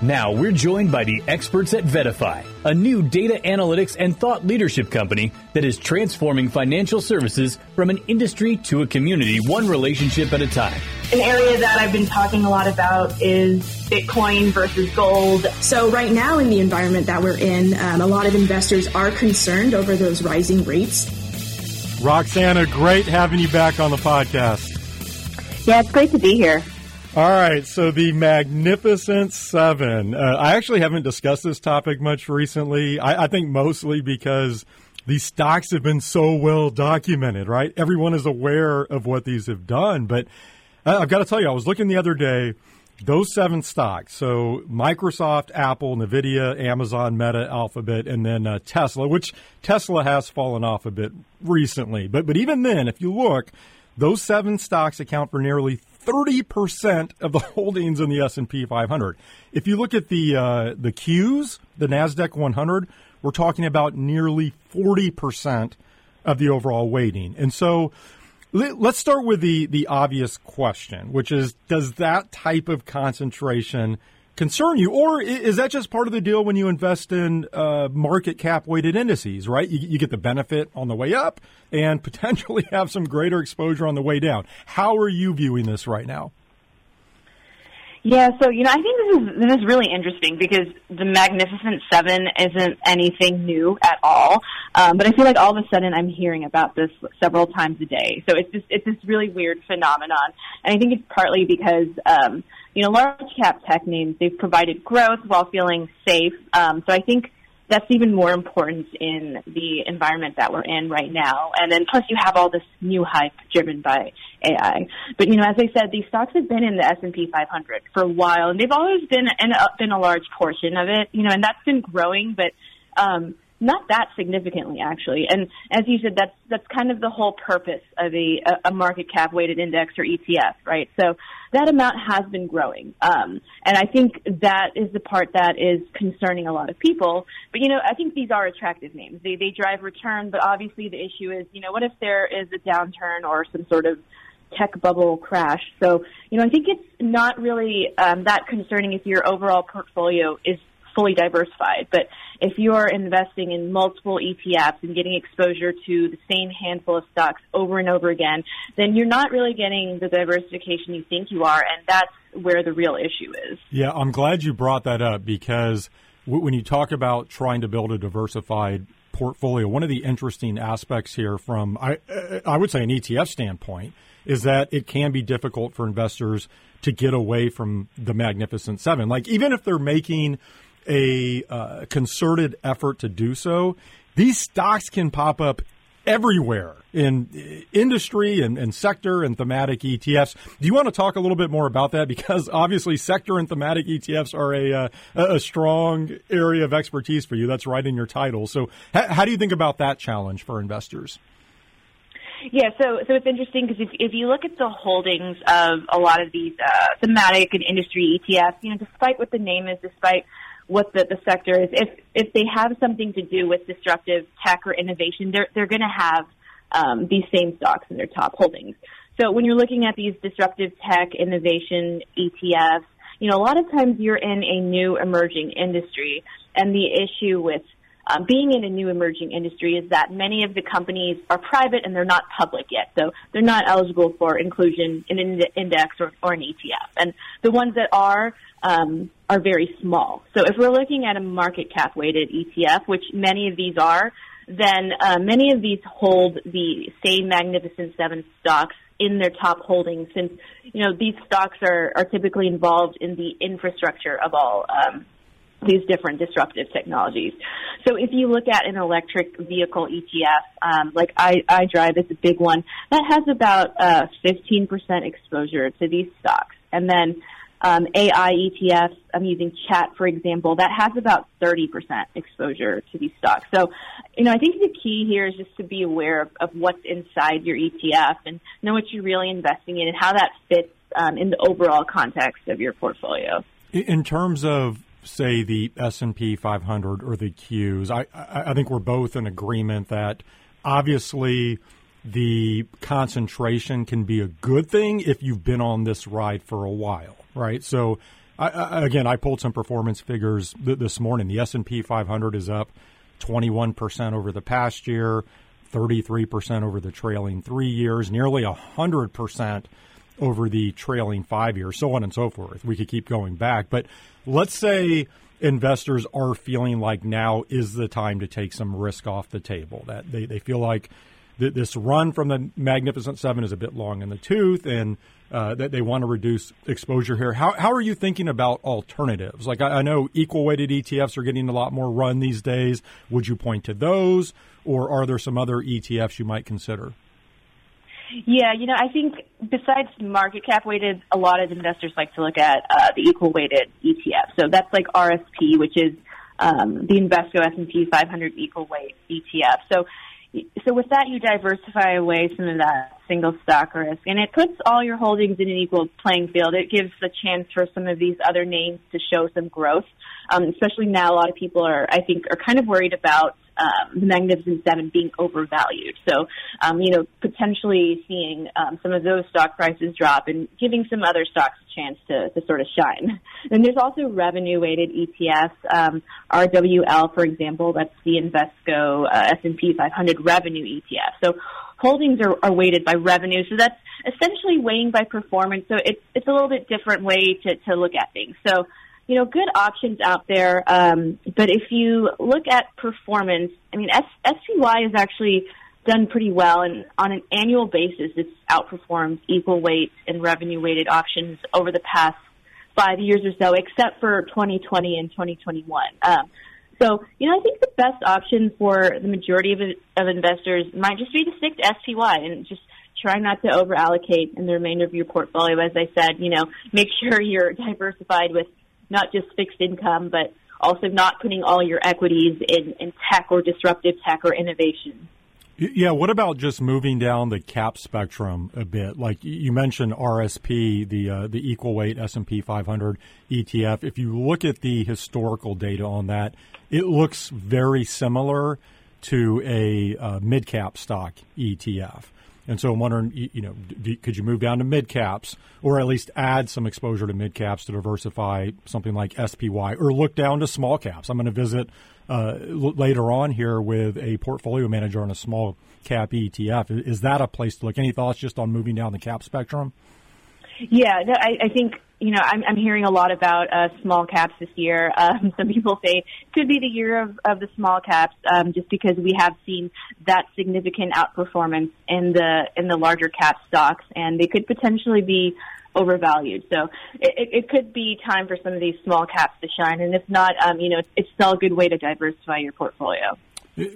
Now we're joined by the experts at VettaFi, a new data analytics and thought leadership company that is transforming financial services from an industry to a community, one relationship at a time. An area that I've been talking a lot about is Bitcoin versus gold. So, right now, in the environment that we're in, um, a lot of investors are concerned over those rising rates. Roxanna, great having you back on the podcast. Yeah, it's great to be here. All right, so the Magnificent Seven. Uh, I actually haven't discussed this topic much recently. I, I, think mostly because these stocks have been so well documented, right? Everyone is aware of what these have done. But uh, I've got to tell you, I was looking the other day, those seven stocks. So Microsoft, Apple, Nvidia, Amazon, Meta, Alphabet, and then uh, Tesla, which Tesla has fallen off a bit recently. But but even then, if you look, those seven stocks account for nearly 30% of the holdings in the S&P 500. If you look at the uh, the Qs, the Nasdaq 100, we're talking about nearly 40% of the overall weighting. And so let's start with the the obvious question, which is does that type of concentration concern you, or is that just part of the deal when you invest in uh, market cap weighted indices? Right, you, you, get the benefit on the way up and potentially have some greater exposure on the way down. How are you viewing this right now? Yeah, so you know, I think this is this is really interesting because the Magnificent Seven isn't anything new at all. Um, but I feel like all of a sudden I'm hearing about this several times a day. So it's just it's this really weird phenomenon, and I think it's partly because um, you know, large cap tech names, they've provided growth while feeling safe. Um, so I think that's even more important in the environment that we're in right now. And then plus you have all this new hype driven by AI. But you know, as I said, these stocks have been in the S&P 500 for a while and they've always been in a, been a large portion of it, you know, and that's been growing, but um not that significantly actually. And as you said, that's that's kind of the whole purpose of a, a market cap weighted index or ETF, right? So that amount has been growing, um, and I think that is the part that is concerning a lot of people. But you know, I think these are attractive names. They they drive return, but obviously the issue is, you know, what if there is a downturn or some sort of tech bubble crash. So, you know, I think it's not really um, that concerning if your overall portfolio is fully diversified. But if you're investing in multiple ETFs and getting exposure to the same handful of stocks over and over again, then you're not really getting the diversification you think you are, and that's where the real issue is. Yeah, I'm glad you brought that up because when you talk about trying to build a diversified portfolio, one of the interesting aspects here from I I would say an ETF standpoint is that it can be difficult for investors to get away from the magnificent 7. Like even if they're making a uh, concerted effort to do so, these stocks can pop up everywhere in industry and, and, sector and thematic ETFs. Do you want to talk a little bit more about that? Because obviously, sector and thematic ETFs are a uh, a strong area of expertise for you. That's right in your title. So, how do you think about that challenge for investors? Yeah, so so it's interesting because if if you look at the holdings of a lot of these uh, thematic and industry ETFs, you know, despite what the name is, despite what the, the sector is. If if they have something to do with disruptive tech or innovation, they're they're going to have um, these same stocks in their top holdings. So when you're looking at these disruptive tech innovation ETFs, you know a lot of times you're in a new emerging industry, and the issue with um, being in a new emerging industry is that many of the companies are private and they're not public yet, so they're not eligible for inclusion in an index or, or an ETF. And the ones that are um, are very small. So if we're looking at a market cap weighted ETF, which many of these are, then uh, many of these hold the same Magnificent Seven stocks in their top holdings, since you know these stocks are, are typically involved in the infrastructure of all um, these different disruptive technologies. So if you look at an electric vehicle ETF, um, like I, iDrive is a big one, that has about uh, 15% exposure to these stocks. And then um, AI ETFs, I'm using chat for example, that has about 30% exposure to these stocks. So, you know, I think the key here is just to be aware of, of what's inside your ETF and know what you're really investing in and how that fits um, in the overall context of your portfolio. In terms of say the S&P 500 or the Qs, I, I think we're both in agreement that obviously – the concentration can be a good thing if you've been on this ride for a while, right? So I, I, again, I pulled some performance figures th- this morning. The S and P 500 is up 21 percent over the past year, 33 percent over the trailing three years, nearly hundred percent over the trailing five years, so on and so forth. We could keep going back, but let's say investors are feeling like now is the time to take some risk off the table. That they, they feel like th- this run from the Magnificent Seven is a bit long in the tooth, and uh, that they want to reduce exposure here. How, how are you thinking about alternatives? Like I, I know equal weighted ETFs are getting a lot more run these days. Would you point to those, or are there some other ETFs you might consider? Yeah, you know, I think besides market cap weighted, a lot of investors like to look at uh, the equal weighted ETF. So that's like RSP, which is um, the Invesco S&P 500 equal weight ETF. So, so with that, you diversify away some of that single stock risk, and it puts all your holdings in an equal playing field. It gives a chance for some of these other names to show some growth, um, especially now. A lot of people are, I think, are kind of worried about um, the Magnificent Seven being overvalued. So, um, you know, potentially seeing um, some of those stock prices drop and giving some other stocks a chance to, to sort of shine. And there's also revenue weighted ETFs, um, RWL, for example, that's the Invesco uh, S&P 500 revenue ETF. So holdings are, are weighted by revenue. So that's essentially weighing by performance. So it's, it's a little bit different way to, to look at things. So you know, good options out there. Um, but if you look at performance, I mean, SPY has actually done pretty well, and on an annual basis, it's outperformed equal weight and revenue weighted options over the past five years or so, except for 2020 and 2021. Um, so, you know, I think the best option for the majority of, of investors might just be to stick to SPY and just try not to over allocate in the remainder of your portfolio. As I said, you know, make sure you're diversified with not just fixed income, but also not putting all your equities in, in tech or disruptive tech or innovation. Yeah, what about just moving down the cap spectrum a bit? Like you mentioned RSP, the uh, the equal weight S&P 500 ETF. If you look at the historical data on that, it looks very similar to a uh, mid cap stock ETF. And so I'm wondering, you know, could you move down to mid caps or at least add some exposure to mid caps to diversify something like SPY or look down to small caps? I'm going to visit uh, later on here with a portfolio manager on a small cap ETF. Is that a place to look? Any thoughts just on moving down the cap spectrum? Yeah, no, I, I think you know I'm, I'm hearing a lot about uh, small caps this year. Um, some people say it could be the year of, of the small caps, um, just because we have seen that significant outperformance in the in the larger cap stocks, and they could potentially be overvalued. So it, it could be time for some of these small caps to shine, and if not, um, you know, it's, it's still a good way to diversify your portfolio.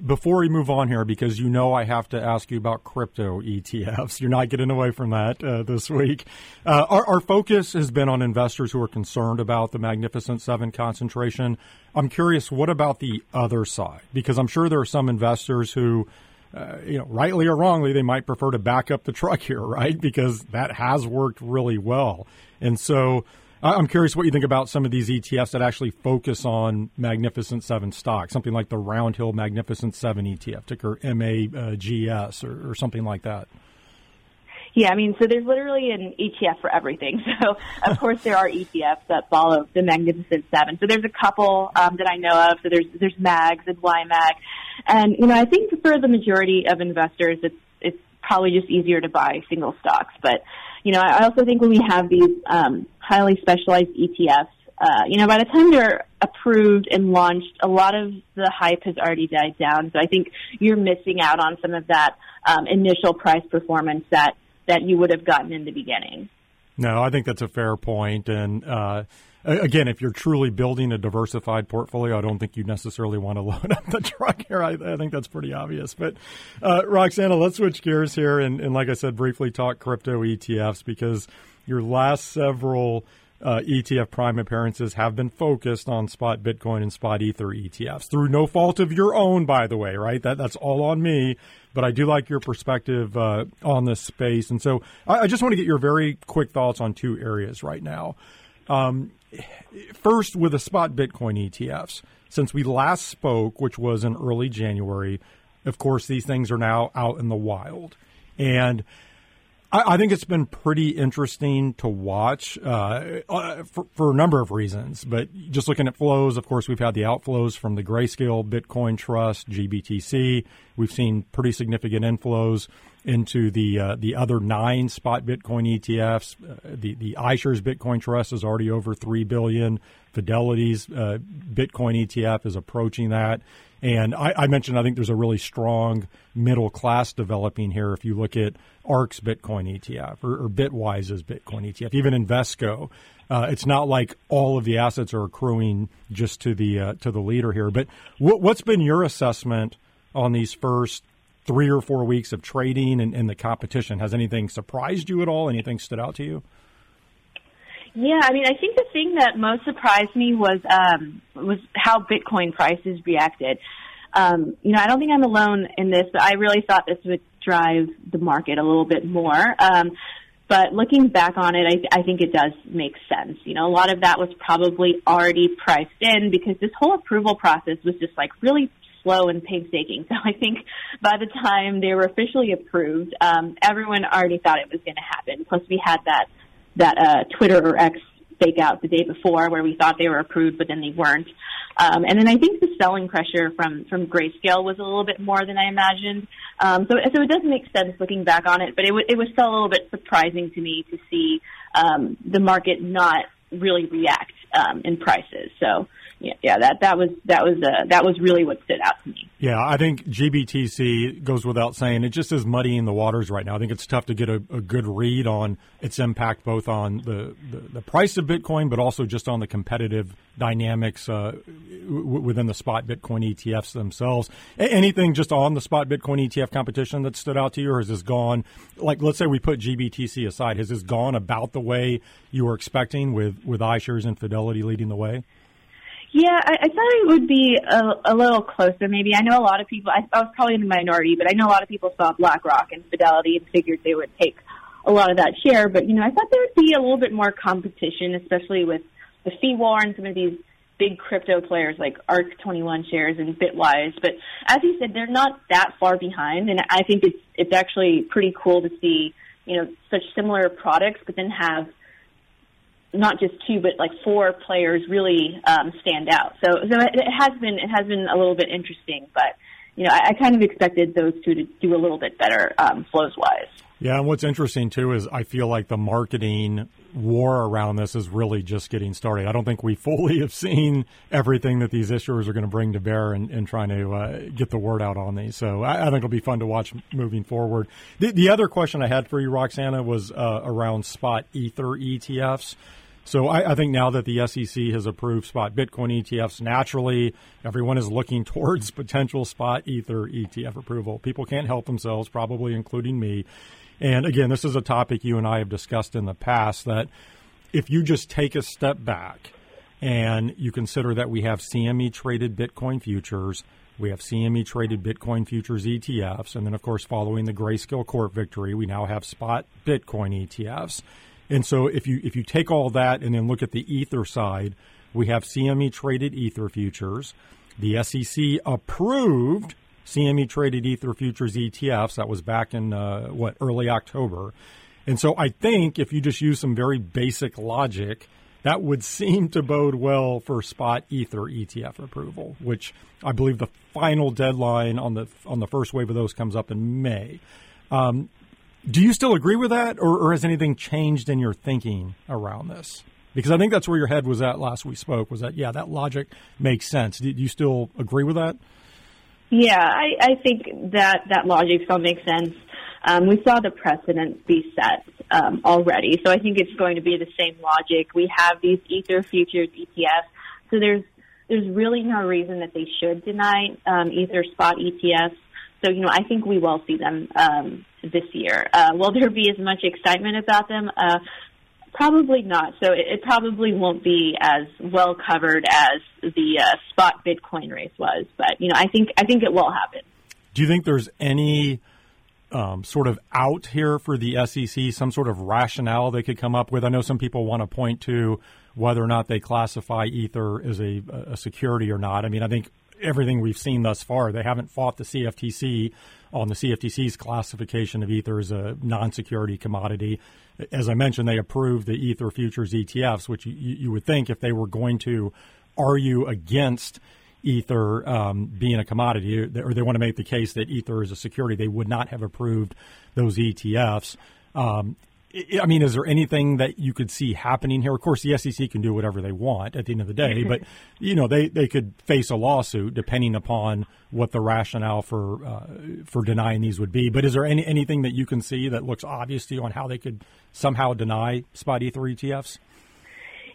Before we move on here, because you know I have to ask you about crypto ETFs. You're not getting away from that uh, this week. Uh, our, our, focus has been on investors who are concerned about the Magnificent Seven concentration. I'm curious, what about the other side? Because I'm sure there are some investors who, uh, you know, rightly or wrongly, they might prefer to back up the truck here, right? Because that has worked really well. And so I'm curious what you think about some of these ETFs that actually focus on Magnificent Seven stocks, something like the Roundhill Magnificent Seven ETF, ticker MAGS, or, or something like that. Yeah, I mean, so there's literally an ETF for everything. So, of course, there are ETFs that follow the Magnificent Seven. So there's a couple um, that I know of. So there's there's MAGS and YMAG, and you know, I think for the majority of investors, it's it's probably just easier to buy single stocks. But you know, I also think when we have these um, highly specialized ETFs, uh, you know, by the time they're approved and launched, a lot of the hype has already died down. So I think you're missing out on some of that um, initial price performance that that you would have gotten in the beginning. No, I think that's a fair point, and. Uh, again, if you're truly building a diversified portfolio, I don't think you necessarily want to load up the truck here. I, I think that's pretty obvious. But uh, Roxanna, let's switch gears here and, and, like I said, briefly talk crypto ETFs because your last several uh, ETF prime appearances have been focused on spot Bitcoin and spot Ether ETFs through no fault of your own, by the way, right? That that's all on me. But I do like your perspective uh, on this space, and so I, I, just want to get your very quick thoughts on two areas right now. Um, first, with the spot Bitcoin ETFs, since we last spoke, which was in early January, of course, these things are now out in the wild. And I, I think it's been pretty interesting to watch uh, uh, for, for, a number of reasons. But just looking at flows, of course, we've had the outflows from the Grayscale Bitcoin Trust, GBTC. We've seen pretty significant inflows into the uh, the other nine spot Bitcoin ETFs. Uh, the the iShares Bitcoin Trust is already over three billion. Fidelity's uh, Bitcoin ETF is approaching that. And I, I, mentioned I think there's a really strong middle class developing here. If you look at ARK's Bitcoin ETF or, or Bitwise's Bitcoin ETF, even Invesco, uh, it's not like all of the assets are accruing just to the uh, to the leader here. But what, what's been your assessment on these first three or four weeks of trading and, and the competition? Has anything surprised you at all? Anything stood out to you? Yeah, I mean, I think the thing that most surprised me was um, was how Bitcoin prices reacted. Um, you know, I don't think I'm alone in this, but I really thought this would drive the market a little bit more. Um, but looking back on it, I, I think it does make sense. You know, a lot of that was probably already priced in because this whole approval process was just like really slow and painstaking. So I think by the time they were officially approved, um, everyone already thought it was going to happen. Plus, we had that that uh, Twitter or X fake out the day before where we thought they were approved, but then they weren't. Um, and then I think the selling pressure from from Grayscale was a little bit more than I imagined. Um, so so it does make sense looking back on it, but it, w- it was still a little bit surprising to me to see um, the market not really react um, in prices. So yeah, yeah, that that was that was uh, that was really what stood out to me. Yeah, I think GBTC goes without saying. It just is muddying the waters right now. I think it's tough to get a, a good read on its impact, both on the, the, the, price of Bitcoin, but also just on the competitive dynamics uh, w- within the spot Bitcoin ETFs themselves. A- anything just on the spot Bitcoin ETF competition that stood out to you, or has this gone? Like, let's say we put GBTC aside, has this gone about the way you were expecting, with with iShares and Fidelity leading the way? Yeah, I, I thought it would be a, a little closer. Maybe I know a lot of people. I, I was probably in the minority, but I know a lot of people saw BlackRock and Fidelity and figured they would take a lot of that share. But you know, I thought there would be a little bit more competition, especially with the fee war and some of these big crypto players like ARK 21Shares and Bitwise. But as you said, they're not that far behind, and I think it's it's actually pretty cool to see you know such similar products, but then have not just two, but like four players really um, stand out. So, so it has been it has been a little bit interesting, but you know, I, I kind of expected those two to do a little bit better um, flows wise. Yeah, and what's interesting too is I feel like the marketing war around this is really just getting started. I don't think we fully have seen everything that these issuers are going to bring to bear in, in trying to uh, get the word out on these. So I, I, think it'll be fun to watch moving forward. The, the other question I had for you, Roxanna, was uh, around spot Ether ETFs. So I, I, think now that the SEC has approved spot Bitcoin ETFs, naturally everyone is looking towards potential spot Ether ETF approval. People can't help themselves, probably including me. And again, this is a topic you and I have discussed in the past that if you just take a step back and you consider that we have CME traded Bitcoin futures, we have CME traded Bitcoin futures ETFs, and then, of course, following the Grayscale court victory, we now have spot Bitcoin ETFs. And so if you if you take all that and then look at the ether side, we have CME traded ether futures. The SEC approved CME traded ether futures ETFs. That was back in uh, what early October. And so I think if you just use some very basic logic, that would seem to bode well for spot ether ETF approval, which I believe the final deadline on the on the first wave of those comes up in May. Um, do you still agree with that, or, or, has anything changed in your thinking around this? Because I think that's where your head was at last we spoke. Was that yeah, that logic makes sense. Do you still agree with that? Yeah, I, I think that that logic still makes sense. Um, we saw the precedent be set um, already, so I think it's going to be the same logic. We have these ether futures ETFs, so there's there's really no reason that they should deny um, ether spot ETFs. So, you know, I think we will see them um, this year. Uh, will there be as much excitement about them? Uh, probably not. So it, it, probably won't be as well covered as the uh, spot Bitcoin race was. But you know, I think I think it will happen. Do you think there's any um, sort of out here for the SEC? Some sort of rationale they could come up with? I know some people want to point to whether or not they classify Ether as a, a security or not. I mean, I think everything we've seen thus far. They haven't fought the CFTC on the CFTC's classification of Ether as a non security commodity. As I mentioned, they approved the Ether futures ETFs, which you, you would think if they were going to argue against Ether um, being a commodity, or they want to make the case that Ether is a security, they would not have approved those ETFs. Um, I mean, is there anything that you could see happening here? Of course, the SEC can do whatever they want at the end of the day, but you know they, they could face a lawsuit depending upon what the rationale for uh, for denying these would be. But is there any anything that you can see that looks obvious to you on how they could somehow deny spot ether ETFs?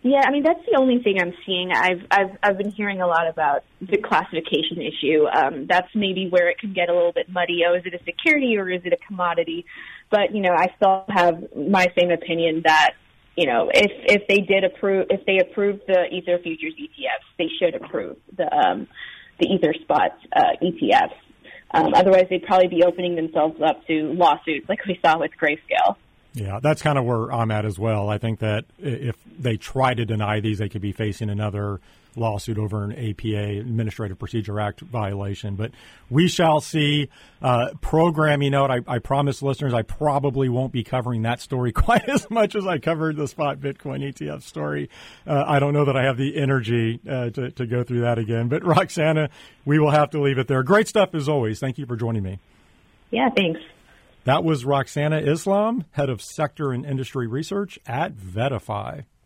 Yeah, I mean that's the only thing I'm seeing. I've I've I've been hearing a lot about the classification issue. Um, that's maybe where it can get a little bit muddy. Oh, is it a security or is it a commodity? But you know, I still have my same opinion that you know if if they did approve if they approved the Ether futures ETFs, they should approve the um, the Ether spot uh, ETFs. Um, otherwise, they'd probably be opening themselves up to lawsuits like we saw with Grayscale. Yeah, that's kind of where I'm at as well. I think that if they try to deny these, they could be facing another lawsuit over an APA, Administrative Procedure Act violation. But we shall see. Uh, programming note: I, I promise listeners, I probably won't be covering that story quite as much as I covered the spot Bitcoin ETF story. Uh, I don't know that I have the energy uh, to, to go through that again. But Roxanna, we will have to leave it there. Great stuff as always. Thank you for joining me. Yeah, thanks. That was Roxanna Islam, head of sector and industry research at VettaFi.